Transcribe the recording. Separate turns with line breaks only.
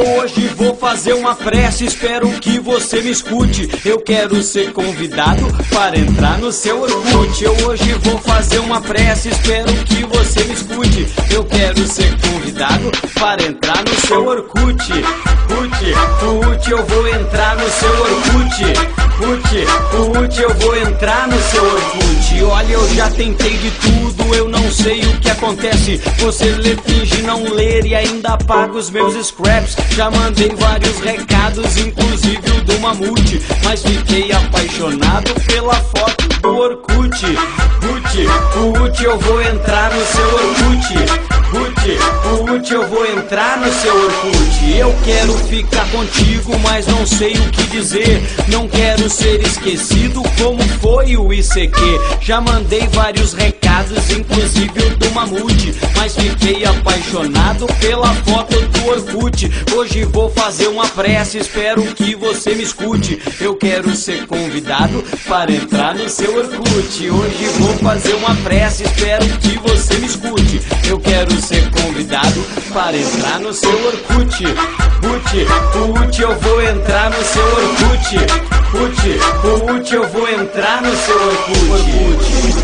Hoje vou fazer uma prece, espero que você me escute. Eu quero ser convidado para entrar no seu Orkut. Eu hoje vou fazer uma prece, espero que você me escute. Para entrar no seu Orkut. Put, put, eu vou entrar no seu Orkut. Put, put, eu vou entrar no seu Orkut. Olha, eu já tentei de tudo, eu não sei o que acontece. Você lê, finge não ler e ainda apaga os meus scraps. Já mandei vários recados, inclusive o do Mamute. Mas fiquei apaixonado pela foto do Orkut. Put, put, eu vou entrar no seu Orkut. Eu vou entrar no seu Orkut. Eu quero ficar contigo, mas não sei o que dizer. Não quero ser esquecido como foi o ICQ. Já mandei vários recados, inclusive o do Mamute. Mas fiquei apaixonado pela foto do Orkut. Hoje vou fazer uma prece, espero que você me escute. Eu quero ser convidado para entrar no seu Orkut. Hoje vou fazer uma prece, espero que você me escute. Eu quero ser convidado para entrar no seu Orkut. Put, put, eu vou entrar no seu Orkut. Put, put, eu vou entrar no seu Orkut. Orkut.